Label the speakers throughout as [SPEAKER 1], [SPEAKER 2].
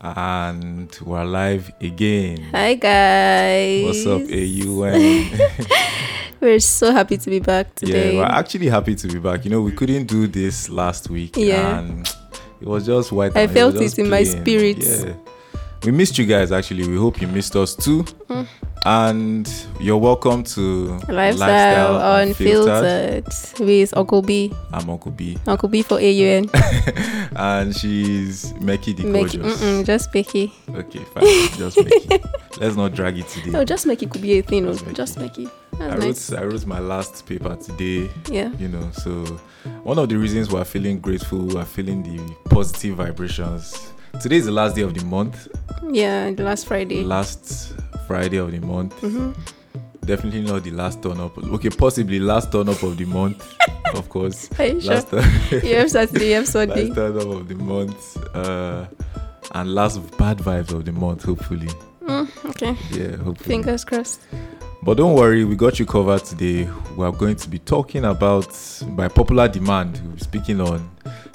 [SPEAKER 1] And we're live again.
[SPEAKER 2] Hi guys.
[SPEAKER 1] What's up, AUN?
[SPEAKER 2] We're so happy to be back today.
[SPEAKER 1] yeah, we're actually happy to be back. You know, we couldn't do this last week.
[SPEAKER 2] Yeah.
[SPEAKER 1] And it was just white.
[SPEAKER 2] I felt
[SPEAKER 1] just
[SPEAKER 2] it in my spirit.
[SPEAKER 1] Yeah. We missed you guys actually. We hope you missed us too.
[SPEAKER 2] Mm.
[SPEAKER 1] And you're welcome to
[SPEAKER 2] Lifestyle, Unfiltered with Uncle B.
[SPEAKER 1] I'm Uncle B.
[SPEAKER 2] Uncle B for AUN.
[SPEAKER 1] And she's Mekky the
[SPEAKER 2] Make,
[SPEAKER 1] Gorgeous.
[SPEAKER 2] just make.
[SPEAKER 1] Okay, fine. Just Mekky. Let's not drag it today.
[SPEAKER 2] No, just make it could be a thing.
[SPEAKER 1] Just make
[SPEAKER 2] Just.
[SPEAKER 1] I wrote
[SPEAKER 2] nice.
[SPEAKER 1] I wrote my last paper today,
[SPEAKER 2] Yeah.
[SPEAKER 1] you know. So one of the reasons we're feeling grateful, we're feeling the positive vibrations. Today is the last day of the month,
[SPEAKER 2] Yeah, the last Friday.
[SPEAKER 1] last Friday of the month.
[SPEAKER 2] hmm
[SPEAKER 1] Definitely not the last turn up. Okay, possibly last turn up of the month, of course.
[SPEAKER 2] Are you sure?
[SPEAKER 1] Last, turn-
[SPEAKER 2] You have Saturday, you have Sunday.
[SPEAKER 1] last turn up of the month, uh, and last bad vibes of the month. Hopefully,
[SPEAKER 2] Mm, okay.
[SPEAKER 1] yeah, hopefully.
[SPEAKER 2] Fingers crossed.
[SPEAKER 1] But don't worry, we got you covered today. We are going to be talking about, by popular demand, we'll be speaking on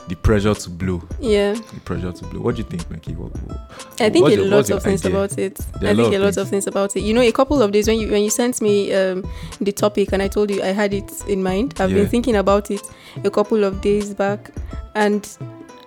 [SPEAKER 1] the pressure to blow.
[SPEAKER 2] Yeah.
[SPEAKER 1] The pressure to blow. What do you think, Mekky? What, what-
[SPEAKER 2] I think a
[SPEAKER 1] your-
[SPEAKER 2] lot of things
[SPEAKER 1] idea?
[SPEAKER 2] about it.
[SPEAKER 1] There
[SPEAKER 2] I think a lot
[SPEAKER 1] things.
[SPEAKER 2] of things about it. You know, a couple of days when you when you sent me um, the topic and I told you I had it in mind. I've
[SPEAKER 1] Yeah.
[SPEAKER 2] been thinking about it a couple of days back, and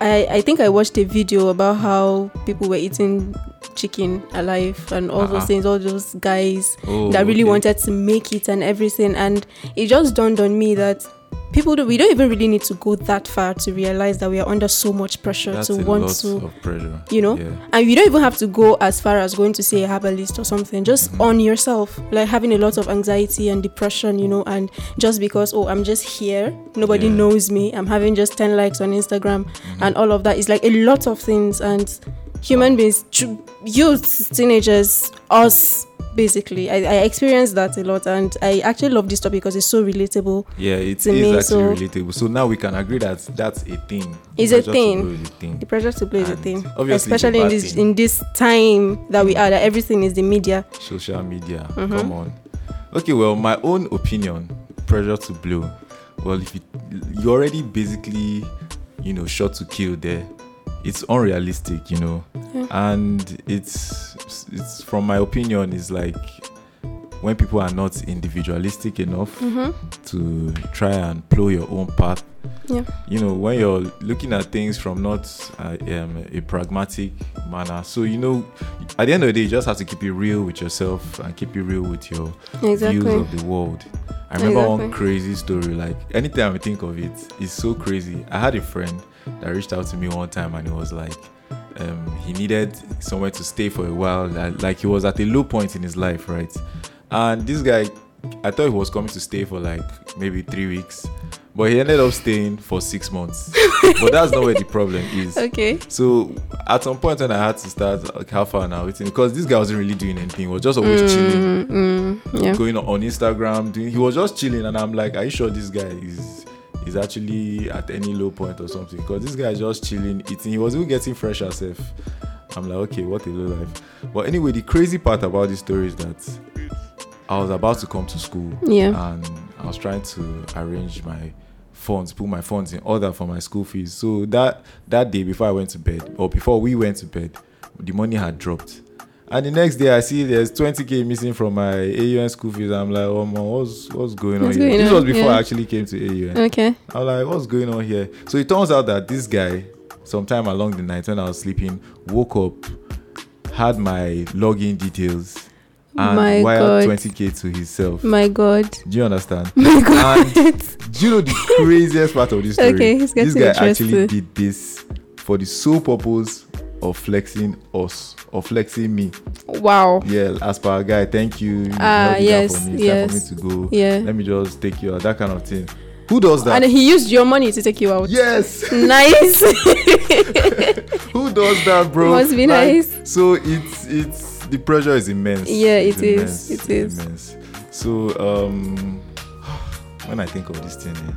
[SPEAKER 2] I I think I watched a video about how people were eating chicken alive and all
[SPEAKER 1] Uh-uh.
[SPEAKER 2] those things. All those guys
[SPEAKER 1] Oh,
[SPEAKER 2] that really
[SPEAKER 1] okay.
[SPEAKER 2] wanted to make it and everything, and it just dawned on me that. People, do, we don't even really need to go that far to realize that we are under so much pressure
[SPEAKER 1] That's
[SPEAKER 2] to want to
[SPEAKER 1] pressure.
[SPEAKER 2] you know?
[SPEAKER 1] Yeah.
[SPEAKER 2] and you don't even have to go as far as going to say a herbalist or something just
[SPEAKER 1] Mhm.
[SPEAKER 2] on yourself like having a lot of anxiety and depression you know and just because oh i'm just here nobody
[SPEAKER 1] Yeah.
[SPEAKER 2] knows me i'm having just 10 likes on instagram
[SPEAKER 1] Mhm.
[SPEAKER 2] and all of that is like a lot of things and human beings ch- youth teenagers us basically I, I experienced that a lot and i actually love this topic because it's so relatable
[SPEAKER 1] Yeah, it is
[SPEAKER 2] me,
[SPEAKER 1] actually
[SPEAKER 2] so-
[SPEAKER 1] relatable. So now we can agree that that's a thing.
[SPEAKER 2] It's a thing.
[SPEAKER 1] a thing.
[SPEAKER 2] the pressure to play is a thing
[SPEAKER 1] obviously
[SPEAKER 2] especially in this
[SPEAKER 1] thing.
[SPEAKER 2] in this time that we are that everything is the media
[SPEAKER 1] social media.
[SPEAKER 2] Mhm.
[SPEAKER 1] Come on. Okay, well, my own opinion, pressure to blow. Well, if you you already basically, you know, shot to kill there, it's unrealistic, you know, And it's it's from my opinion, is like when people are not individualistic enough
[SPEAKER 2] mm-hmm.
[SPEAKER 1] to try and plow your own path.
[SPEAKER 2] Yeah.
[SPEAKER 1] You know, when you're looking at things from not uh, um, a pragmatic manner. So, you know, at the end of the day, you just have to keep it real with yourself and keep it real with your
[SPEAKER 2] exactly
[SPEAKER 1] views of the world. I remember one crazy story. Like anytime I think of it, it's so crazy. I had a friend that reached out to me one time, and he was like, um, he needed somewhere to stay for a while. Like, he was at a low point in his life, right? And this guy, I thought he was coming to stay for like maybe three weeks, but he ended up staying for six months. but that's not where the problem is.
[SPEAKER 2] okay
[SPEAKER 1] So at some point when I had to start like how far now with him because this guy wasn't really doing anything, he was just always chilling
[SPEAKER 2] Mm, mm, yeah
[SPEAKER 1] going on, on Instagram. Doing, he was just chilling, and I'm like, are you sure this guy is is actually at any low point or something? Because this guy is just chilling, eating. He was even getting fresh herself. I'm like, okay, what a low life. But anyway, the crazy part about this story is that I was about to come to school,
[SPEAKER 2] yeah
[SPEAKER 1] and I was trying to arrange my funds, put my funds in order for my school fees. So that that day before I went to bed, or before we went to bed, the money had dropped. And the next day, I see there's 20k missing from my AUN school fees. I'm like, oh man, what's what's going on
[SPEAKER 2] What's
[SPEAKER 1] here?
[SPEAKER 2] going
[SPEAKER 1] this was before
[SPEAKER 2] Yeah.
[SPEAKER 1] I actually came to AUN.
[SPEAKER 2] okay
[SPEAKER 1] I'm like, what's going on here? So it turns out that this guy, sometime along the night when I was sleeping, woke up, had my login details, and
[SPEAKER 2] My
[SPEAKER 1] wired
[SPEAKER 2] God.
[SPEAKER 1] 20k to himself.
[SPEAKER 2] my god
[SPEAKER 1] Do you understand?
[SPEAKER 2] my god
[SPEAKER 1] And do you know the craziest part of this story?
[SPEAKER 2] Okay,
[SPEAKER 1] this
[SPEAKER 2] getting
[SPEAKER 1] guy actually did this for the sole purpose of flexing us or flexing me.
[SPEAKER 2] wow
[SPEAKER 1] Yeah, as per guy, thank you. you
[SPEAKER 2] Ah,
[SPEAKER 1] held
[SPEAKER 2] yes,
[SPEAKER 1] for me. It's
[SPEAKER 2] yes.
[SPEAKER 1] time for me to go.
[SPEAKER 2] yeah
[SPEAKER 1] Let me just take you out. That kind of thing. Who does that?
[SPEAKER 2] and he used your money to take you out
[SPEAKER 1] yes.
[SPEAKER 2] nice
[SPEAKER 1] Who does that, bro?
[SPEAKER 2] Must be
[SPEAKER 1] Like,
[SPEAKER 2] nice.
[SPEAKER 1] So it's it's the pressure is immense.
[SPEAKER 2] Yeah,
[SPEAKER 1] It's
[SPEAKER 2] it is.
[SPEAKER 1] immense. It's immense. So um, when I think of this thing, eh,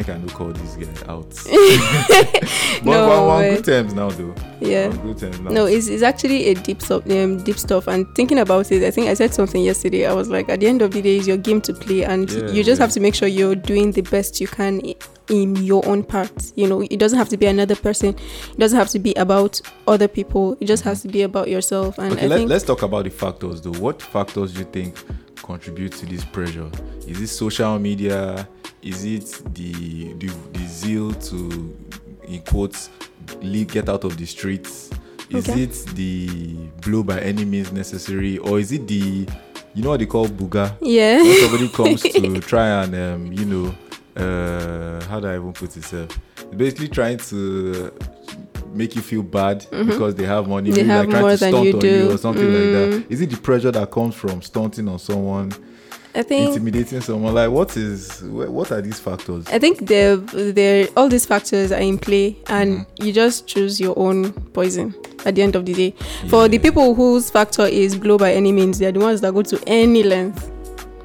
[SPEAKER 1] make I no call this guy out. but
[SPEAKER 2] No
[SPEAKER 1] we're, on good terms now, though.
[SPEAKER 2] yeah
[SPEAKER 1] good terms now.
[SPEAKER 2] no it's, it's actually a deep stuff um, deep stuff and thinking about it i think i said something yesterday i was like at the end of the day it's your game to play and
[SPEAKER 1] Yeah,
[SPEAKER 2] you just
[SPEAKER 1] yeah.
[SPEAKER 2] have to make sure you're doing the best you can in your own part. You know, it doesn't have to be another person. It doesn't have to be about other people. It just has to be about yourself. And
[SPEAKER 1] Okay,
[SPEAKER 2] I
[SPEAKER 1] let,
[SPEAKER 2] think
[SPEAKER 1] let's talk about the factors though. What factors do you think contribute to this pressure? Is it social media? Is it the the, the zeal to, in quotes, leave, get out of the streets? Is
[SPEAKER 2] Okay.
[SPEAKER 1] it the blow by any means necessary, or is it the, you know what they call buga?
[SPEAKER 2] yeah.
[SPEAKER 1] when somebody comes to try and um, you know uh, how do I even put it? Basically trying to make you feel bad because they have money,
[SPEAKER 2] Mm-hmm. They
[SPEAKER 1] maybe
[SPEAKER 2] have
[SPEAKER 1] like trying
[SPEAKER 2] more
[SPEAKER 1] to
[SPEAKER 2] than
[SPEAKER 1] stunt
[SPEAKER 2] you
[SPEAKER 1] on
[SPEAKER 2] do.
[SPEAKER 1] you or something like
[SPEAKER 2] Mm.
[SPEAKER 1] that. Is it the pressure that comes from stunting on someone,
[SPEAKER 2] I think
[SPEAKER 1] intimidating someone? Like what is what are these factors?
[SPEAKER 2] I think the the all these factors are in play, and
[SPEAKER 1] Mm-hmm.
[SPEAKER 2] you just choose your own poison at the end of the day. For the people whose factor is blow by any means, they're the ones that go to any length,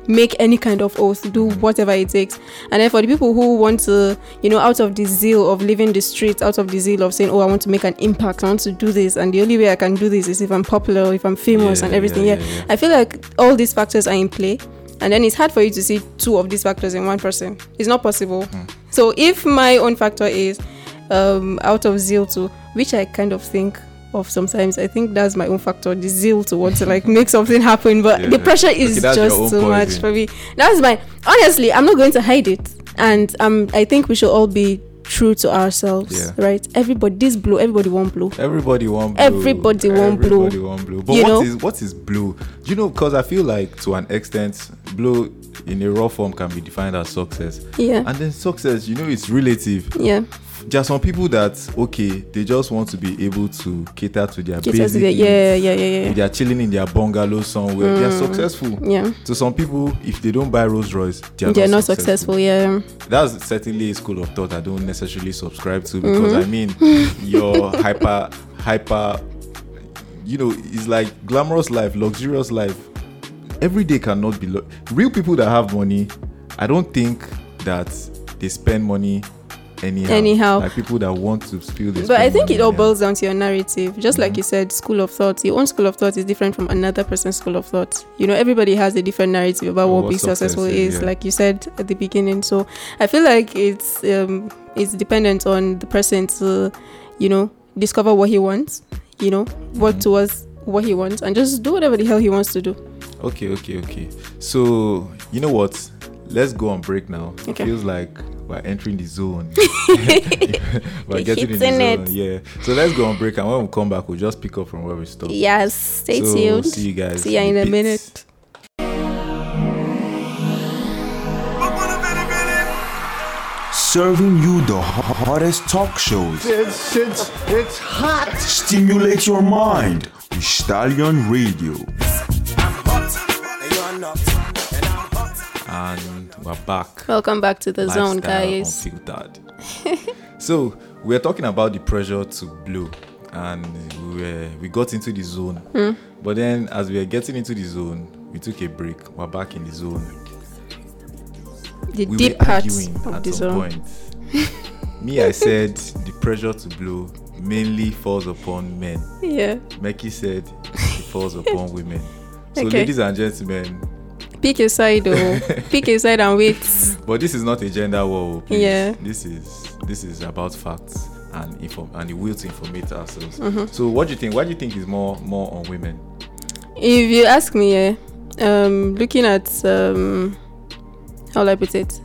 [SPEAKER 2] make any kind of oath, do
[SPEAKER 1] Mm-hmm.
[SPEAKER 2] whatever it takes. And then for the people who want to, you know, out of the zeal of living the streets, out of the zeal of saying, "Oh, I want to make an impact, I want to do this," and the only way I can do this is if I'm popular, if I'm famous,
[SPEAKER 1] Yeah,
[SPEAKER 2] and everything.
[SPEAKER 1] yeah,
[SPEAKER 2] Yeah,
[SPEAKER 1] yeah, yeah.
[SPEAKER 2] I feel like all these factors are in play. And then it's hard for you to see two of these factors in one person. It's not possible.
[SPEAKER 1] Hmm.
[SPEAKER 2] So if my own factor is um, out of zeal to, which I kind of think of sometimes, I think that's my own factor, the zeal to want to like make something happen. But
[SPEAKER 1] Yeah.
[SPEAKER 2] the pressure is
[SPEAKER 1] your
[SPEAKER 2] just too much for me. That's my honestly, I'm not going to hide it. And um, I think we should all be true to ourselves,
[SPEAKER 1] Yeah.
[SPEAKER 2] right? Everybody, this blue, everybody want blue.
[SPEAKER 1] Everybody want blue.
[SPEAKER 2] Everybody want blue.
[SPEAKER 1] Everybody blue. But
[SPEAKER 2] You
[SPEAKER 1] what
[SPEAKER 2] know?
[SPEAKER 1] is what is blue? You know, because I feel like to an extent, blue in a raw form can be defined as success.
[SPEAKER 2] Yeah,
[SPEAKER 1] And then success, you know, it's relative.
[SPEAKER 2] yeah.
[SPEAKER 1] There are some people that okay, they just want to be able to cater to their
[SPEAKER 2] us
[SPEAKER 1] basic
[SPEAKER 2] there.
[SPEAKER 1] needs.
[SPEAKER 2] Yeah, yeah, yeah, yeah.
[SPEAKER 1] If they are chilling in their bungalow somewhere, they are
[SPEAKER 2] Mm.
[SPEAKER 1] successful.
[SPEAKER 2] Yeah,
[SPEAKER 1] To some people, if they don't buy Rolls Royce, they are
[SPEAKER 2] they're
[SPEAKER 1] not,
[SPEAKER 2] not successful. Yeah,
[SPEAKER 1] That's certainly a school of thought I don't necessarily subscribe to because
[SPEAKER 2] Mm-hmm.
[SPEAKER 1] I mean, your hyper, hyper, you know, it's like glamorous life, luxurious life. Every day cannot be lo- real people that have money. I don't think that they spend money anyhow.
[SPEAKER 2] Anyhow.
[SPEAKER 1] like people that want to feel this.
[SPEAKER 2] but I think it all boils down to your narrative. Just like you said, school of thought. Your own school of thought is different from another person's school of thought. You know, everybody has a different narrative about what
[SPEAKER 1] what
[SPEAKER 2] being successful
[SPEAKER 1] is, yeah.
[SPEAKER 2] like you said at the beginning. So I feel like it's um it's dependent on the person to, you know, discover what he wants. You know, work
[SPEAKER 1] Mhm.
[SPEAKER 2] towards what he wants, and just do whatever the hell he wants to do.
[SPEAKER 1] Okay, okay, okay. So you know what? Let's go on break now. It feels like we're entering the zone. we're
[SPEAKER 2] You're
[SPEAKER 1] getting in the zone.
[SPEAKER 2] it.
[SPEAKER 1] Yeah. So let's go on break, and when we come back, we'll just pick up from where we stopped.
[SPEAKER 2] Yes, stay
[SPEAKER 1] so,
[SPEAKER 2] tuned.
[SPEAKER 1] See you guys.
[SPEAKER 2] See ya in a
[SPEAKER 1] bit.
[SPEAKER 2] minute.
[SPEAKER 3] Serving you the hottest talk shows.
[SPEAKER 4] It's, it's, it's hot.
[SPEAKER 3] Stimulate your mind with Stallion Radio.
[SPEAKER 1] And we're back.
[SPEAKER 2] Welcome back to the zone,
[SPEAKER 1] Lifestyle
[SPEAKER 2] guys.
[SPEAKER 1] Unfiltered. so we're talking about the pressure to blow, and we were, we got into the zone.
[SPEAKER 2] Hmm.
[SPEAKER 1] But then, as we were getting into the zone, we took a break. We're back in the zone.
[SPEAKER 2] The
[SPEAKER 1] we
[SPEAKER 2] deep
[SPEAKER 1] arguing
[SPEAKER 2] of
[SPEAKER 1] at
[SPEAKER 2] the zone.
[SPEAKER 1] point. Me, I said the pressure to blow mainly falls upon men.
[SPEAKER 2] Yeah.
[SPEAKER 1] Mekky said it falls upon women. So,
[SPEAKER 2] Okay.
[SPEAKER 1] ladies and gentlemen,
[SPEAKER 2] Pick a side, oh. Pick a side and wait.
[SPEAKER 1] but this is not a gender war. please.
[SPEAKER 2] Yeah.
[SPEAKER 1] This is this is about facts and inform and the will to informate ourselves.
[SPEAKER 2] Mm-hmm.
[SPEAKER 1] So, what do you think? What do you think is more more on women?
[SPEAKER 2] If you ask me, yeah, um, looking at um, how will I put it,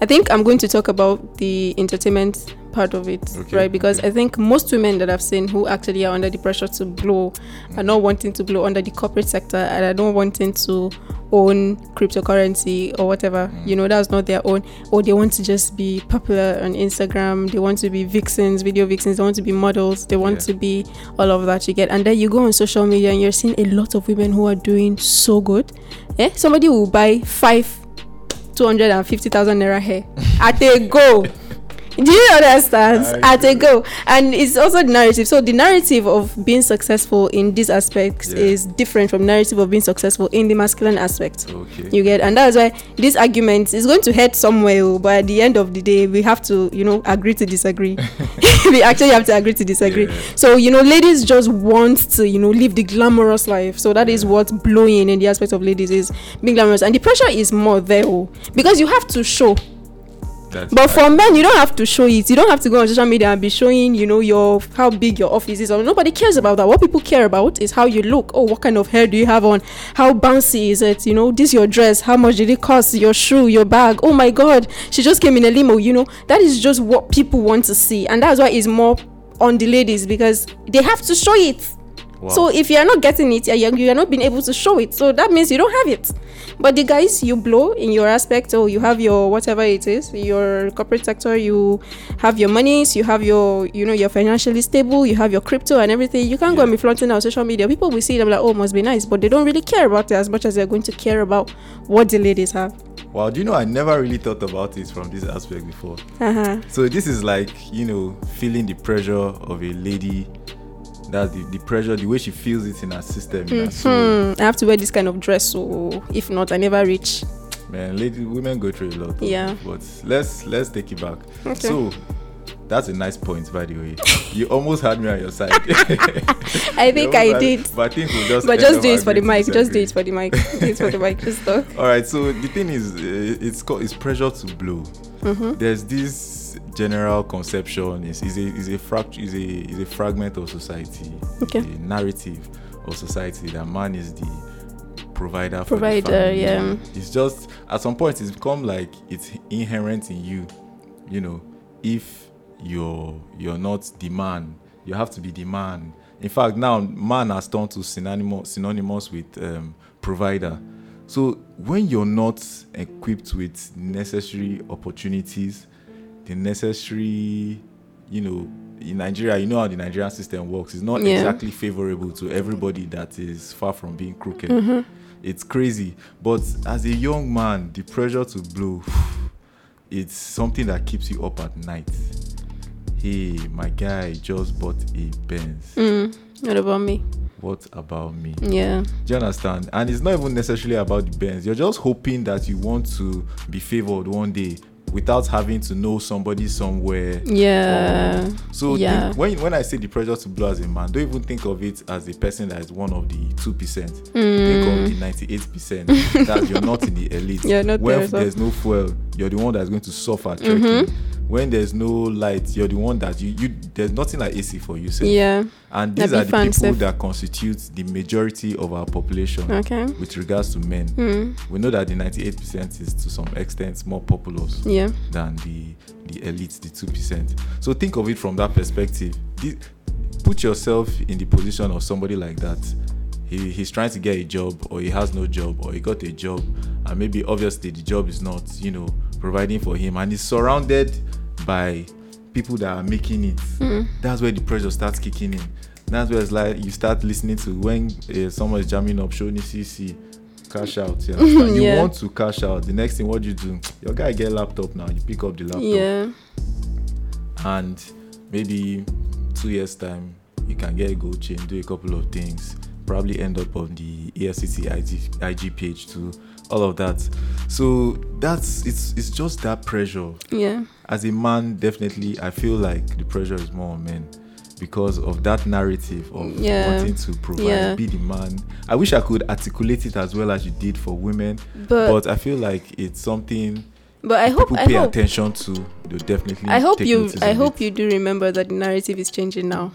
[SPEAKER 2] I think I'm going to talk about the entertainment part of it,
[SPEAKER 1] Okay,
[SPEAKER 2] right? Because. I think most women that I've seen who actually are under the pressure to blow are not wanting to blow under the corporate sector and are not wanting to own cryptocurrency or whatever.
[SPEAKER 1] Mm.
[SPEAKER 2] You know, that's not their own. Or they want to just be popular on Instagram. They want to be vixens, video vixens. They want to be models. They want
[SPEAKER 1] Yeah.
[SPEAKER 2] to be all of that you get. And then you go on social media and you're seeing a lot of women who are doing so good. Eh? Somebody will buy five 250,000 naira hair at a go. Do you understand?
[SPEAKER 1] I
[SPEAKER 2] At a go. And it's also the narrative. So the narrative of being successful in these aspects
[SPEAKER 1] Yeah.
[SPEAKER 2] is different from narrative of being successful in the masculine aspect.
[SPEAKER 1] Okay.
[SPEAKER 2] You get, and that's why this argument is going to head somewhere. oh, But at the end of the day, we have to, you know, agree to disagree. we actually have to agree to disagree.
[SPEAKER 1] Yeah.
[SPEAKER 2] So you know, ladies just want to, you know, live the glamorous life. So that is what blowing in the aspect of ladies is being glamorous, and the pressure is more there, oh, because you have to show.
[SPEAKER 1] That's
[SPEAKER 2] But for men, you don't have to show it. You don't have to go on social media and be showing, you know, your how big your office is. Or nobody cares about that. What people care about is how you look. Oh, what kind of hair do you have on? How bouncy is it? You know, this your dress. How much did it cost? Your shoe, your bag. Oh my God, she just came in a limo. You know, that is just what people want to see, and that's why it's more on the ladies because they have to show it.
[SPEAKER 1] Wow.
[SPEAKER 2] So if you are not getting it, you you are not being able to show it. So that means you don't have it. But the guys you blow in your aspect, or you have your whatever it is, your corporate sector, you have your monies, you have your, you know, you're financially stable, you have your crypto and everything. You can't go and be flaunting on social media. People will see them like, oh, must be nice, but they don't really care about it as much as they're going to care about what the ladies have.
[SPEAKER 1] Wow, do you know I never really thought about it from this aspect before.
[SPEAKER 2] Uh-huh.
[SPEAKER 1] So this is like you know feeling the pressure of a lady. That's the, the pressure, the way she feels it in her system. In her soul.
[SPEAKER 2] Hmm, I have to wear this kind of dress, so if not, I never reach.
[SPEAKER 1] Man, lady, women go through a lot. of
[SPEAKER 2] Yeah.
[SPEAKER 1] But let's let's take it back.
[SPEAKER 2] Okay.
[SPEAKER 1] So that's a nice point, by the way. you almost had me on your side.
[SPEAKER 2] I think I
[SPEAKER 1] had-
[SPEAKER 2] did.
[SPEAKER 1] But I think we'll just.
[SPEAKER 2] But just do it for the mic. Just do it for the mic. do it for the mic. Just talk.
[SPEAKER 1] All right. So the thing is, uh, it's called it's pressure to blow.
[SPEAKER 2] Mm-hmm.
[SPEAKER 1] There's this general conception is is a is a fract is a is a fragment of society,
[SPEAKER 2] Okay.
[SPEAKER 1] a narrative of society that man is the provider. for the
[SPEAKER 2] Provider, yeah.
[SPEAKER 1] It's just at some point it's become like it's inherent in you. You know, if you're you're not the man, you have to be the man. In fact, now man has turned to synonymous synonymous with um, provider. So when you're not equipped with necessary opportunities, the necessary, you know, in Nigeria, you know how the Nigerian system works. It's not
[SPEAKER 2] Yeah.
[SPEAKER 1] exactly favorable to everybody that is far from being crooked. It's crazy. But as a young man, the pressure to blow, it's something that keeps you up at night. Hey, my guy just bought a Benz.
[SPEAKER 2] Mm, what about me?
[SPEAKER 1] What about me?
[SPEAKER 2] Yeah.
[SPEAKER 1] Do you understand? And it's not even necessarily about the Benz. You're just hoping that you want to be favored one day without having to know somebody somewhere.
[SPEAKER 2] Yeah.
[SPEAKER 1] So
[SPEAKER 2] Yeah.
[SPEAKER 1] think- when when I say the pressure to blow as a man, don't even think of it as a person that is one of the two percent. Think of the ninety-eight percent that you're not in the elite.
[SPEAKER 2] Mm. You're not
[SPEAKER 1] when
[SPEAKER 2] there,
[SPEAKER 1] there's no fuel, you're the one that's going to suffer trekking.
[SPEAKER 2] Mm-hmm.
[SPEAKER 1] When there's no light, you're the one that you you there's nothing like AC for you. sef.
[SPEAKER 2] Yeah.
[SPEAKER 1] And these are the people that constitute the majority of our population
[SPEAKER 2] Okay.
[SPEAKER 1] with regards to men.
[SPEAKER 2] Mm.
[SPEAKER 1] We know that the 98% is to some extent more populous
[SPEAKER 2] Yeah.
[SPEAKER 1] than the the elites, the 2%. So think of it from that perspective. Thi- put yourself in the position of somebody like that. He, he's trying to get a job or he has no job or he got a job and maybe obviously the job is not, you know, providing for him and he's surrounded by people that are making it.
[SPEAKER 2] Hmm.
[SPEAKER 1] That's where the pressure starts kicking in. That's where it's like you start listening to when uh, someone is jamming up, showing CC, cash out. You, understand? you want to cash out. The next thing, what you do? Your guy get laptop now. You pick up the laptop
[SPEAKER 2] Yeah.
[SPEAKER 1] and maybe two years time you can get a gold chain do a couple of things probably end up on the E IG, IG page too all of that so that's it's it's just that pressure
[SPEAKER 2] Yeah.
[SPEAKER 1] as a man definitely i feel like the pressure is more on men because of that narrative of
[SPEAKER 2] Yeah.
[SPEAKER 1] wanting to provide
[SPEAKER 2] Yeah.
[SPEAKER 1] be the man i wish i could articulate it as well as you did for women
[SPEAKER 2] But
[SPEAKER 1] but i feel like it's something
[SPEAKER 2] but I hope
[SPEAKER 1] people
[SPEAKER 2] I
[SPEAKER 1] pay
[SPEAKER 2] hope
[SPEAKER 1] attention to they'll definitely
[SPEAKER 2] I hope you I hope
[SPEAKER 1] it.
[SPEAKER 2] you do remember that the narrative is changing now.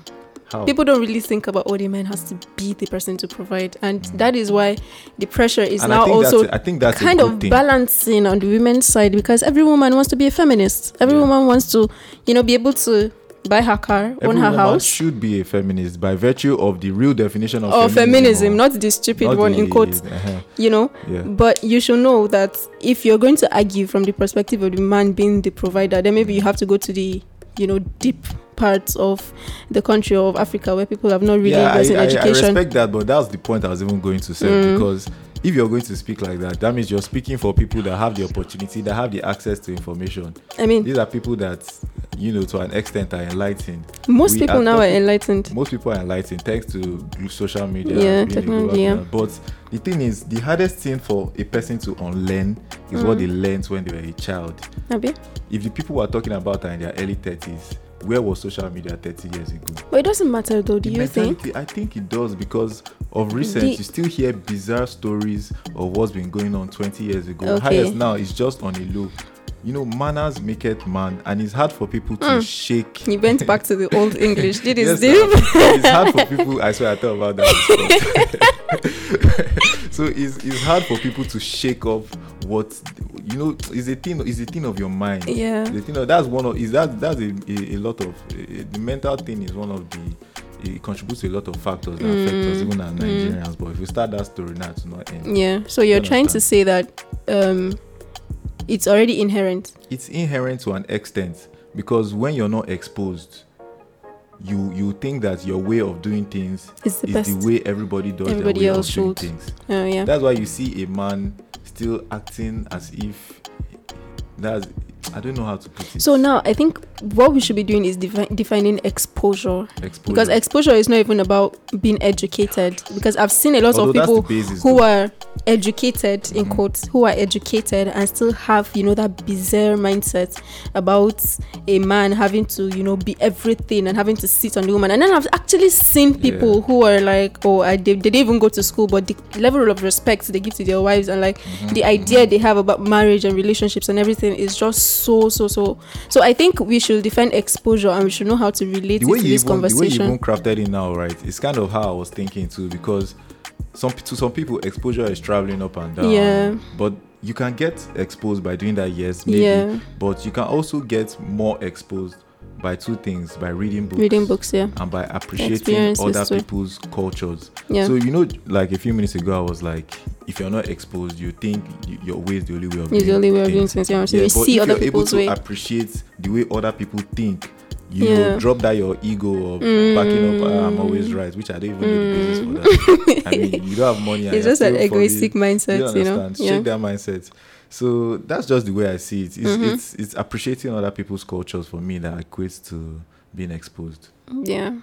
[SPEAKER 1] How?
[SPEAKER 2] People don't really think about oh the man has to be the person to provide and that is why the pressure is
[SPEAKER 1] And
[SPEAKER 2] now
[SPEAKER 1] think
[SPEAKER 2] also
[SPEAKER 1] that's, I think that's
[SPEAKER 2] kind of
[SPEAKER 1] thing.
[SPEAKER 2] balancing on the women's side because every woman wants to be a feminist. Every
[SPEAKER 1] Yeah.
[SPEAKER 2] woman wants to, you know, be able to buy her car,
[SPEAKER 1] Every
[SPEAKER 2] own her
[SPEAKER 1] woman
[SPEAKER 2] house.
[SPEAKER 1] should be a feminist by virtue of the real definition of
[SPEAKER 2] Or feminism,
[SPEAKER 1] or
[SPEAKER 2] not the stupid
[SPEAKER 1] not
[SPEAKER 2] one
[SPEAKER 1] the-
[SPEAKER 2] in quotes,
[SPEAKER 1] uh-huh,
[SPEAKER 2] you know.
[SPEAKER 1] yeah.
[SPEAKER 2] But you should know that if you're going to argue from the perspective of the man being the provider, then maybe you have to go to the, you know, deep parts of the country of Africa where people have not really
[SPEAKER 1] yeah, I,
[SPEAKER 2] invested in
[SPEAKER 1] I, I
[SPEAKER 2] education.
[SPEAKER 1] respect that, but that's the point I was even going to say
[SPEAKER 2] Mm.
[SPEAKER 1] because if you're going to speak like that, that means you're speaking for people that have the opportunity, that have the access to information.
[SPEAKER 2] I mean,
[SPEAKER 1] These are people that, you know, to an extent are enlightened.
[SPEAKER 2] most
[SPEAKER 1] we
[SPEAKER 2] people
[SPEAKER 1] are
[SPEAKER 2] now are enlightened.
[SPEAKER 1] Most people are enlightened thanks to social media.
[SPEAKER 2] Yeah, technology, yeah.
[SPEAKER 1] But the thing is, the hardest thing for a person to unlearn is what
[SPEAKER 2] Mm.
[SPEAKER 1] they learned when they were a child.
[SPEAKER 2] Abi?
[SPEAKER 1] if the people we're talking about are in their early 30s, where was social media 30 years ago?
[SPEAKER 2] But it doesn't matter though, do
[SPEAKER 1] The
[SPEAKER 2] you think?
[SPEAKER 1] I think it does because of recent,
[SPEAKER 2] The-
[SPEAKER 1] you still hear bizarre stories of what's been going on 20 years ago.
[SPEAKER 2] Okay.
[SPEAKER 1] Highest now is just on a low. you know, manners make it man, and it's hard for people to hmm. shake.
[SPEAKER 2] He went back to the old English. Did
[SPEAKER 1] Yes, sir. it's hard for people. I swear, I thought about that. so it's, it's hard for people to shake off what you know is a thing. Is a thing of your mind.
[SPEAKER 2] Yeah.
[SPEAKER 1] The thing of, that's one of is that that's a, a, a lot of eh, the mental thing is one of the it contributes to a lot of factors that affect us even as Nigerians. But if we start that story now, it's not end.
[SPEAKER 2] Yeah. So you're
[SPEAKER 1] You
[SPEAKER 2] trying to say that um, it's already inherent.
[SPEAKER 1] it's inherent to an extent because when you're not exposed you you think that your way of doing things
[SPEAKER 2] the
[SPEAKER 1] is
[SPEAKER 2] best.
[SPEAKER 1] the way everybody does
[SPEAKER 2] Everybody
[SPEAKER 1] their way
[SPEAKER 2] else
[SPEAKER 1] of doing
[SPEAKER 2] should.
[SPEAKER 1] things
[SPEAKER 2] Oh yeah.
[SPEAKER 1] that's why you see a man still acting as if that's i don't know how to put it
[SPEAKER 2] So now I think what we should be doing is defi- defining exposure
[SPEAKER 1] exposure.
[SPEAKER 2] because exposure is not even about being educated because I've seen a lot
[SPEAKER 1] Although
[SPEAKER 2] of people
[SPEAKER 1] basis,
[SPEAKER 2] who
[SPEAKER 1] though.
[SPEAKER 2] are educated in
[SPEAKER 1] Mhm.
[SPEAKER 2] quotes who are educated and still have you know that bizarre mindset about a man having to you know be everything and having to sit on the woman and then I've actually seen people
[SPEAKER 1] Yeah.
[SPEAKER 2] who are like oh I did, they didn't even go to school but the level of respect they give to their wives and like
[SPEAKER 1] Mm-hmm.
[SPEAKER 2] the idea they have about marriage and relationships and everything is just so so so. So I think we should define exposure and we should know how to relate
[SPEAKER 1] the
[SPEAKER 2] it to this
[SPEAKER 1] even, the way you
[SPEAKER 2] conversation.
[SPEAKER 1] even crafted it now right it's kind of how i was thinking too because some to some people exposure is traveling up and down.
[SPEAKER 2] Yeah.
[SPEAKER 1] but you can get exposed by doing that yes maybe.
[SPEAKER 2] Yeah.
[SPEAKER 1] but you can also get more exposed by two things by reading books.
[SPEAKER 2] Reading books yeah.
[SPEAKER 1] And by appreciating other
[SPEAKER 2] too.
[SPEAKER 1] people's cultures.
[SPEAKER 2] Yeah.
[SPEAKER 1] So you know like a few minutes ago i was like if you're not exposed you think your way is the only way of
[SPEAKER 2] it's the
[SPEAKER 1] doing
[SPEAKER 2] only way of doing
[SPEAKER 1] things.
[SPEAKER 2] yeah. so you see
[SPEAKER 1] if
[SPEAKER 2] other
[SPEAKER 1] you're able
[SPEAKER 2] people's
[SPEAKER 1] to
[SPEAKER 2] way.
[SPEAKER 1] appreciate the way other people think you
[SPEAKER 2] Yeah.
[SPEAKER 1] drop that your ego of
[SPEAKER 2] Mm.
[SPEAKER 1] backing up "Ah, i'm always right which i don't even know the basis for that. I mean you don't have money
[SPEAKER 2] it's just an egoistic mindset
[SPEAKER 1] you
[SPEAKER 2] you, know? yeah.
[SPEAKER 1] Shake that mindset. So that's just the way i see it. It's,
[SPEAKER 2] Mhm.
[SPEAKER 1] it's it's appreciating other people's cultures for me that equates to being exposed.
[SPEAKER 2] Yeah.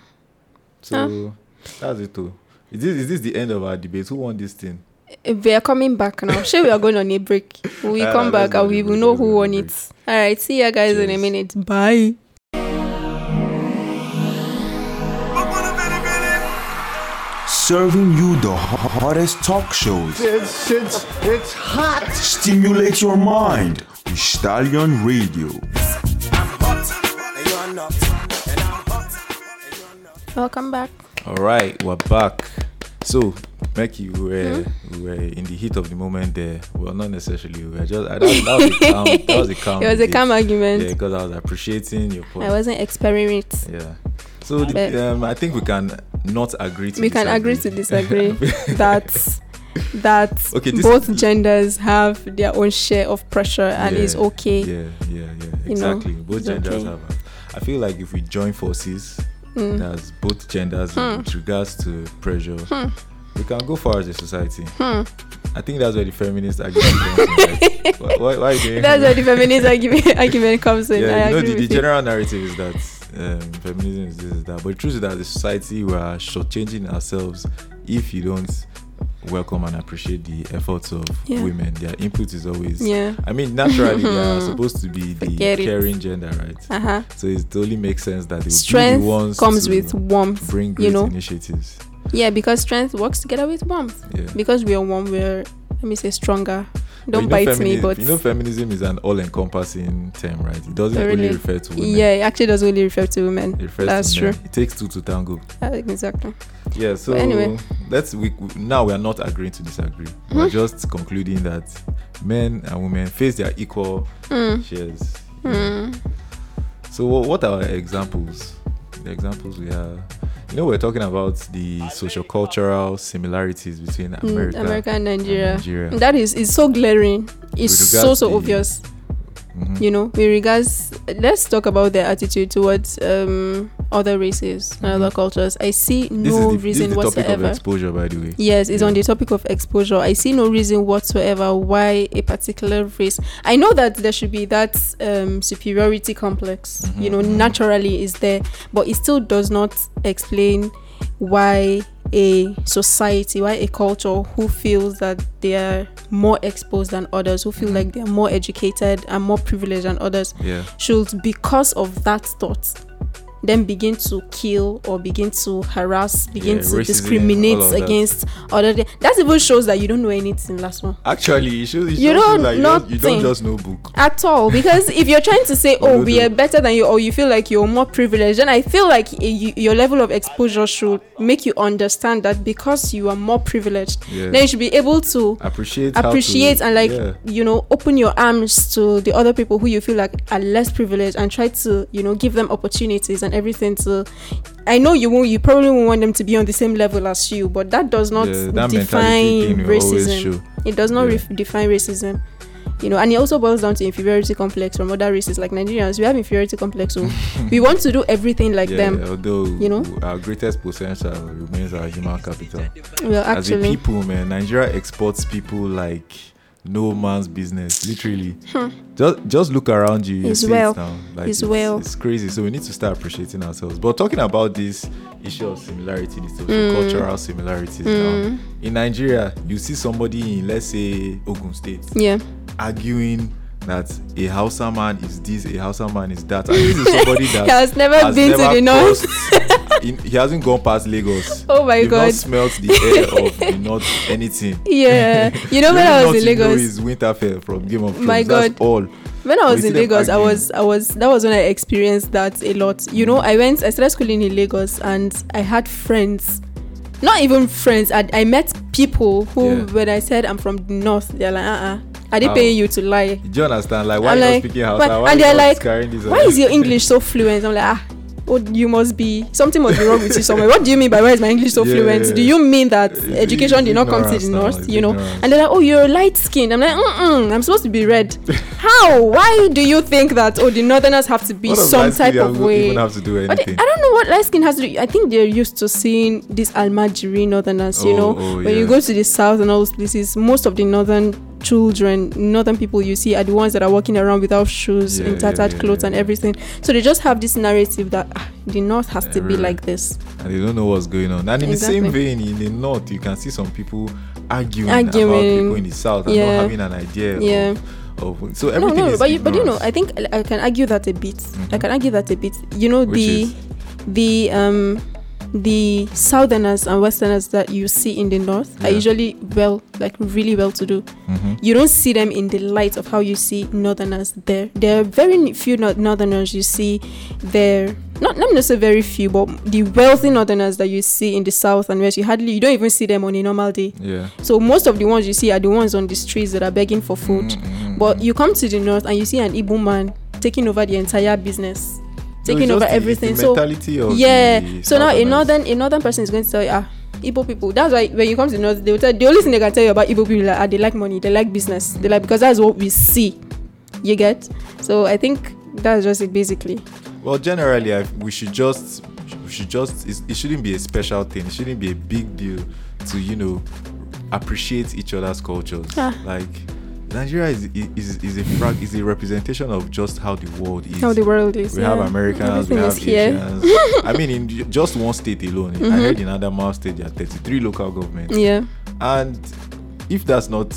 [SPEAKER 1] So that's it too is this, is this the end of our debate? Who won this thing
[SPEAKER 2] we are coming back now sure we are going on a break. We
[SPEAKER 1] Ah,
[SPEAKER 2] come back and we will know who won it. all right see you guys in a minute. Bye.
[SPEAKER 3] Serving you the hottest talk shows.
[SPEAKER 4] It's, it's, it's hot.
[SPEAKER 3] Stimulate your mind Stallion Radio.
[SPEAKER 2] welcome back.
[SPEAKER 1] All right we're back. So Becky, we were
[SPEAKER 2] Hmm?
[SPEAKER 1] we were in the heat of the moment there. Well, not necessarily. We were just that, that was a calm. That was a calm.
[SPEAKER 2] it was a calm argument
[SPEAKER 1] Yeah, because I was appreciating your point.
[SPEAKER 2] i wasn't experimenting
[SPEAKER 1] Yeah. So the, um, I think we can not agree to
[SPEAKER 2] we can agree to disagree that that
[SPEAKER 1] Okay,
[SPEAKER 2] both genders have their own share of pressure and it's okay
[SPEAKER 1] Yeah, yeah, yeah.
[SPEAKER 2] You know,
[SPEAKER 1] Exactly. Both genders
[SPEAKER 2] okay.
[SPEAKER 1] have. I feel like if we join forces,
[SPEAKER 2] Mm.
[SPEAKER 1] that's both genders
[SPEAKER 2] Hmm.
[SPEAKER 1] with regards to pressure, we can go far as a society.
[SPEAKER 2] Hmm.
[SPEAKER 1] I think that's where the feminist argument comes in. Like, why, why, why are you doing
[SPEAKER 2] that's where the feminist argument, argument comes in
[SPEAKER 1] yeah,
[SPEAKER 2] I
[SPEAKER 1] you know, the, the general narrative is that um, feminism is this, is that. But the truth is that the society, we are shortchanging ourselves if you don't welcome and appreciate the efforts of
[SPEAKER 2] Yeah.
[SPEAKER 1] women. Their input is always.
[SPEAKER 2] yeah
[SPEAKER 1] I mean, naturally, they are supposed to be the
[SPEAKER 2] Forget it.
[SPEAKER 1] caring gender, right?
[SPEAKER 2] uh-huh
[SPEAKER 1] So it totally makes sense that they be the
[SPEAKER 2] strength
[SPEAKER 1] ones
[SPEAKER 2] comes with warmth
[SPEAKER 1] bring great
[SPEAKER 2] you know
[SPEAKER 1] initiatives.
[SPEAKER 2] Yeah because strength works together with warmth
[SPEAKER 1] Yeah.
[SPEAKER 2] because we are one we're let me say stronger don't
[SPEAKER 1] know
[SPEAKER 2] bite me but
[SPEAKER 1] you know, feminism is an all-encompassing term, right? It doesn't
[SPEAKER 2] Oh,
[SPEAKER 1] only
[SPEAKER 2] really?
[SPEAKER 1] refer to women.
[SPEAKER 2] yeah it actually doesn't only refer to women
[SPEAKER 1] It refers
[SPEAKER 2] That's
[SPEAKER 1] to
[SPEAKER 2] true.
[SPEAKER 1] men. It takes two to tango.
[SPEAKER 2] Uh, exactly
[SPEAKER 1] Yeah, so
[SPEAKER 2] But anyway.
[SPEAKER 1] let's we we- now we are not agreeing to disagree.
[SPEAKER 2] Hmm?
[SPEAKER 1] We're just concluding that men and women face their equal
[SPEAKER 2] Mm.
[SPEAKER 1] shares.
[SPEAKER 2] Mm.
[SPEAKER 1] So what are examples? The examples we have. You know, we're talking about the socio-cultural similarities between
[SPEAKER 2] Mm,
[SPEAKER 1] America,
[SPEAKER 2] America and Nigeria.
[SPEAKER 1] Nigeria.
[SPEAKER 2] That is is so glaring. It's so so
[SPEAKER 1] the-
[SPEAKER 2] obvious.
[SPEAKER 1] Mhm.
[SPEAKER 2] You know, with regards let's talk about their attitude towards um other races and other cultures. I see
[SPEAKER 1] Mm-hmm.
[SPEAKER 2] No
[SPEAKER 1] is the,
[SPEAKER 2] reason
[SPEAKER 1] is the topic of
[SPEAKER 2] whatsoever.
[SPEAKER 1] exposure, by the way.
[SPEAKER 2] Yes, it's
[SPEAKER 1] Yeah.
[SPEAKER 2] on the topic of exposure. I see no reason whatsoever why a particular race. I know that there should be that um, superiority complex, you know,
[SPEAKER 1] Mhm.
[SPEAKER 2] naturally is there, but it still does not explain why a society, why a culture who feels that they are more exposed than others, who feel
[SPEAKER 1] Mhm.
[SPEAKER 2] like they are more educated and more privileged than others,
[SPEAKER 1] Yeah.
[SPEAKER 2] should, because of that thought, then begin to kill or begin to harass, begin
[SPEAKER 1] Yeah,
[SPEAKER 2] to
[SPEAKER 1] racism,
[SPEAKER 2] discriminate
[SPEAKER 1] of that.
[SPEAKER 2] against other. That even shows that you don't know anything. Last one.
[SPEAKER 1] Actually, it shows, it
[SPEAKER 2] You
[SPEAKER 1] shows
[SPEAKER 2] don't
[SPEAKER 1] like you don't, you don't just know book.
[SPEAKER 2] at all because if you're trying to say oh we are better than you or you feel like you're more privileged then i feel like you, your level of exposure should make you understand that because you are more privileged
[SPEAKER 1] Yeah.
[SPEAKER 2] then you should be able to
[SPEAKER 1] Appreciate, how to-
[SPEAKER 2] appreciate and like
[SPEAKER 1] yeah.
[SPEAKER 2] you know open your arms to the other people who you feel like are less privileged and try to you know give them opportunities and everything to i know you won't you probably won't want them to be on the same level as you but that does not
[SPEAKER 1] Yeah, that
[SPEAKER 2] define
[SPEAKER 1] thing will always
[SPEAKER 2] racism it does not
[SPEAKER 1] Yeah.
[SPEAKER 2] ref- define racism you know and it also boils down to inferiority complex from other races like nigerians we have inferiority complex so we want to do everything like
[SPEAKER 1] yeah,
[SPEAKER 2] them
[SPEAKER 1] although
[SPEAKER 2] you know?
[SPEAKER 1] our greatest potential remains our human capital.
[SPEAKER 2] well
[SPEAKER 1] As a people, man, Nigeria exports people like no man's business. Literally, just just look around you.
[SPEAKER 2] It's well.
[SPEAKER 1] It now. Like
[SPEAKER 2] It's well.
[SPEAKER 1] It's crazy. So we need to start appreciating ourselves. But talking about this issue of similarity, the social
[SPEAKER 2] Mm.
[SPEAKER 1] cultural similarities. Now, in Nigeria, you see somebody in let's say Ogun State
[SPEAKER 2] yeah
[SPEAKER 1] arguing that a Hausa man is this, a Hausa man is that. And this is somebody that
[SPEAKER 2] has never been to the north.
[SPEAKER 1] in- he hasn't gone past Lagos.
[SPEAKER 2] Oh my
[SPEAKER 1] You've
[SPEAKER 2] God.
[SPEAKER 1] Not smelt the air of the north anything.
[SPEAKER 2] yeah you know when i was in lagos
[SPEAKER 1] is Winterfell from Game of Thrones.
[SPEAKER 2] My
[SPEAKER 1] That's all.
[SPEAKER 2] when i was in lagos i was i was that was when i experienced that a lot you know i went i started schooling in lagos and i had friends not even friends i, I met people who
[SPEAKER 1] Yeah.
[SPEAKER 2] when i said i'm from the north they're like uh-uh are they
[SPEAKER 1] How?
[SPEAKER 2] paying you to lie
[SPEAKER 1] Do you understand? Like, why
[SPEAKER 2] I'm
[SPEAKER 1] are
[SPEAKER 2] like,
[SPEAKER 1] not speaking Hausa? Why
[SPEAKER 2] and they're like, why is your english so fluent i'm like ah oh you must be something must be wrong with you somewhere what do you mean by why is my english so
[SPEAKER 1] Yeah,
[SPEAKER 2] fluent
[SPEAKER 1] yeah,
[SPEAKER 2] do you mean that
[SPEAKER 1] It's
[SPEAKER 2] education did not come to the north you know
[SPEAKER 1] ignorance.
[SPEAKER 2] and they're like oh you're light skinned i'm like mm i'm supposed to be red how why do you think that oh the northerners have to be
[SPEAKER 1] What
[SPEAKER 2] some type of way
[SPEAKER 1] Even have to do anything.
[SPEAKER 2] I don't know what light skin has to do. I think they're used to seeing these Almajiri northerners, you
[SPEAKER 1] Oh,
[SPEAKER 2] know.
[SPEAKER 1] oh,
[SPEAKER 2] when
[SPEAKER 1] yeah.
[SPEAKER 2] you go to the south and all those places, most of the northern children, northern people you see are the ones that are walking around without shoes,
[SPEAKER 1] Yeah,
[SPEAKER 2] in tattered
[SPEAKER 1] yeah,
[SPEAKER 2] clothes
[SPEAKER 1] yeah,
[SPEAKER 2] and everything. So they just have this narrative that ah, the north has to be like this.
[SPEAKER 1] and they don't know what's going on. And in the same vein, in the north, you can see some people arguing, about people in the south and not having an idea
[SPEAKER 2] Yeah.
[SPEAKER 1] of, of. So
[SPEAKER 2] No,
[SPEAKER 1] everything
[SPEAKER 2] no,
[SPEAKER 1] is
[SPEAKER 2] but you, but you know. I think I- I can argue that a bit. I can argue that a bit. You know,
[SPEAKER 1] Mm-hmm. Which
[SPEAKER 2] the
[SPEAKER 1] is?
[SPEAKER 2] the um the southerners and westerners that you see in the north are usually well like really well to do.
[SPEAKER 1] Mhm.
[SPEAKER 2] you don't see them in the light of how you see northerners there. There are very few northerners you see there. Not let me not say very few but the wealthy northerners that you see in the south and west you hardly you don't even see them on a normal day.
[SPEAKER 1] Yeah.
[SPEAKER 2] so most of the ones you see are the ones on the streets that are begging for food.
[SPEAKER 1] Mm-hmm.
[SPEAKER 2] but you come to the north and you see an Igbo man taking over the entire business Taking over
[SPEAKER 1] the-
[SPEAKER 2] everything. so yeah. So now a northern a northern person is going to tell you ah Igbo people. That's why when you come to the north they will tell the only thing they can tell you about Igbo people like ah they like money they like business. They like because that's what we see. You get? So I think that's just it basically.
[SPEAKER 1] Well, generally, I, we should just we should just it shouldn't be a special thing. It shouldn't be a big deal to you know appreciate each other's cultures.
[SPEAKER 2] Ah.
[SPEAKER 1] Like Nigeria is is is a frag, is a representation of just how the world is.
[SPEAKER 2] how the world is
[SPEAKER 1] we
[SPEAKER 2] yeah.
[SPEAKER 1] have Americans, we have. Asians. I mean, in just one state alone, I heard in Adamawa State there are 33 local governments.
[SPEAKER 2] yeah
[SPEAKER 1] And if that's not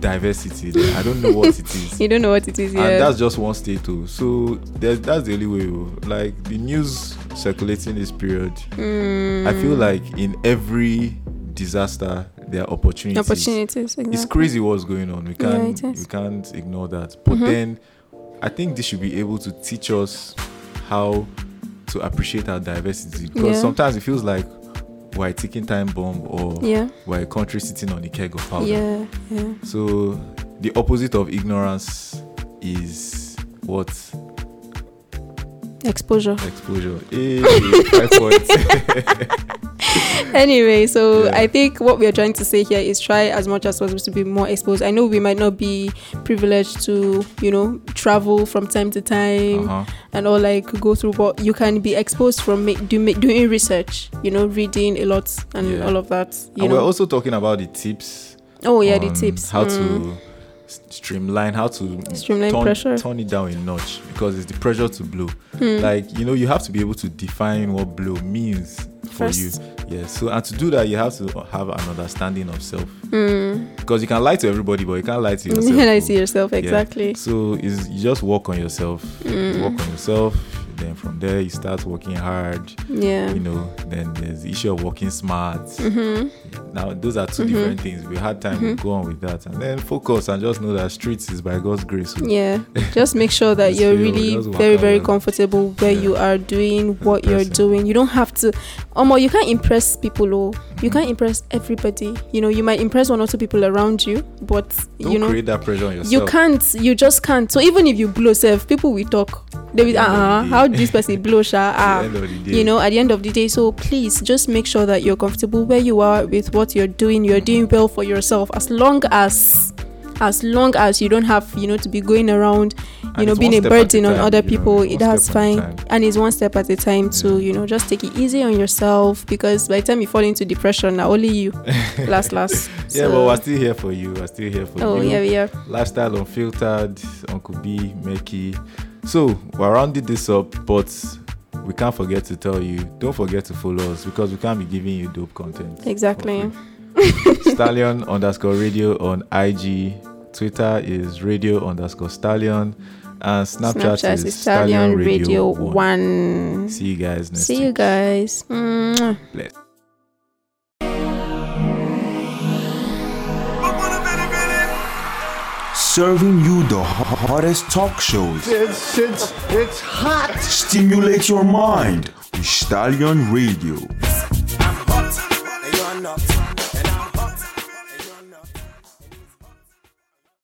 [SPEAKER 1] diversity, then I don't know what it is.
[SPEAKER 2] you don't know what it is
[SPEAKER 1] and
[SPEAKER 2] yeah
[SPEAKER 1] that's just one state too. So that's the only way. oh. Like the news circulating this period, I feel
[SPEAKER 2] Mm.
[SPEAKER 1] like in every disaster there are opportunities.
[SPEAKER 2] opportunities exactly.
[SPEAKER 1] It's crazy what's going on. We can't
[SPEAKER 2] is.
[SPEAKER 1] we can't ignore that. But
[SPEAKER 2] Mhm.
[SPEAKER 1] then I think this should be able to teach us how to appreciate our diversity because
[SPEAKER 2] Yeah.
[SPEAKER 1] sometimes it feels like we're a ticking time bomb or
[SPEAKER 2] yeah
[SPEAKER 1] we're a country sitting on a keg of powder.
[SPEAKER 2] yeah yeah
[SPEAKER 1] So the opposite of ignorance is what
[SPEAKER 2] exposure
[SPEAKER 1] exposure. Hey, five points.
[SPEAKER 2] anyway so
[SPEAKER 1] Yeah.
[SPEAKER 2] i think what we are trying to say here is try as much as possible to be more exposed i know we might not be privileged to you know travel from time to time
[SPEAKER 1] uh-huh.
[SPEAKER 2] and all like go through but you can be exposed from ma- do, doing research you know reading a lot and
[SPEAKER 1] Yeah.
[SPEAKER 2] all of that you
[SPEAKER 1] And
[SPEAKER 2] know
[SPEAKER 1] we're also talking about the tips.
[SPEAKER 2] oh yeah the tips
[SPEAKER 1] How
[SPEAKER 2] Mm.
[SPEAKER 1] to streamline, how to
[SPEAKER 2] Streamline
[SPEAKER 1] turn,
[SPEAKER 2] pressure.
[SPEAKER 1] turn it down a notch because it's the pressure to blow.
[SPEAKER 2] Hmm.
[SPEAKER 1] Like you know, you have to be able to define what blow means for
[SPEAKER 2] First.
[SPEAKER 1] you. Yeah. So and to do that, you have to have an understanding of self
[SPEAKER 2] mm.
[SPEAKER 1] because you can lie to everybody, but you can't lie to yourself.
[SPEAKER 2] and i
[SPEAKER 1] oh.
[SPEAKER 2] see yourself
[SPEAKER 1] Yeah.
[SPEAKER 2] exactly
[SPEAKER 1] So is you just work on yourself.
[SPEAKER 2] Mm.
[SPEAKER 1] Work on yourself. Then from there, you start working hard.
[SPEAKER 2] Yeah.
[SPEAKER 1] You know, then there's the issue of working smart. Mm-hmm. Now, those are 2 mm-hmm. different things. We had time, to mm-hmm. go on with that. And then focus and just know that streets is by God's grace. So
[SPEAKER 2] Yeah, just make sure that you're really very, very
[SPEAKER 1] around.
[SPEAKER 2] comfortable where
[SPEAKER 1] Yeah.
[SPEAKER 2] you are doing what you're doing. You don't have to, Omo, you can't impress people. Oh, you can't impress everybody. You know, you might impress one or two people around you, but
[SPEAKER 1] Don't
[SPEAKER 2] you know,
[SPEAKER 1] create that pressure on yourself.
[SPEAKER 2] you can't. You just can't. So even if you blow, self, people will talk. They will,
[SPEAKER 1] At the end of
[SPEAKER 2] uh,
[SPEAKER 1] the
[SPEAKER 2] how
[SPEAKER 1] day.
[SPEAKER 2] this person blow, sha? Ah,
[SPEAKER 1] the end of the day.
[SPEAKER 2] you know, at the end of the day. So please just make sure that you're comfortable where you are with what you're doing. You're doing well for yourself. As long as, as long as you don't have, you know, to be going around, you
[SPEAKER 1] And
[SPEAKER 2] know, being a
[SPEAKER 1] step at a
[SPEAKER 2] burden on other
[SPEAKER 1] know,
[SPEAKER 2] people.
[SPEAKER 1] one
[SPEAKER 2] that's
[SPEAKER 1] step at a
[SPEAKER 2] fine, and it's one step at a time. So you know, just take it easy on yourself because by the time you fall into depression, now only you, last, last.
[SPEAKER 1] Yeah, but we're still here for you. We're still here for
[SPEAKER 2] Oh
[SPEAKER 1] you.
[SPEAKER 2] Oh yeah, we are.
[SPEAKER 1] Lifestyle Unfiltered, Uncle B, Mekky. So we're rounding this up, but we can't forget to tell you, don't forget to follow us because we can't be giving you dope content.
[SPEAKER 2] Exactly.
[SPEAKER 1] Stallion underscore radio on IG. Twitter is radio underscore stallion. And Snapchat,
[SPEAKER 2] Snapchat
[SPEAKER 1] is,
[SPEAKER 2] is Stallion Radio One.
[SPEAKER 1] See you guys next time.
[SPEAKER 2] See you guys. Mwah.
[SPEAKER 1] Bless.
[SPEAKER 3] Serving you the hottest talk shows.
[SPEAKER 4] It's, it's, it's hot.
[SPEAKER 3] Stimulate your mind with Stallion Radio.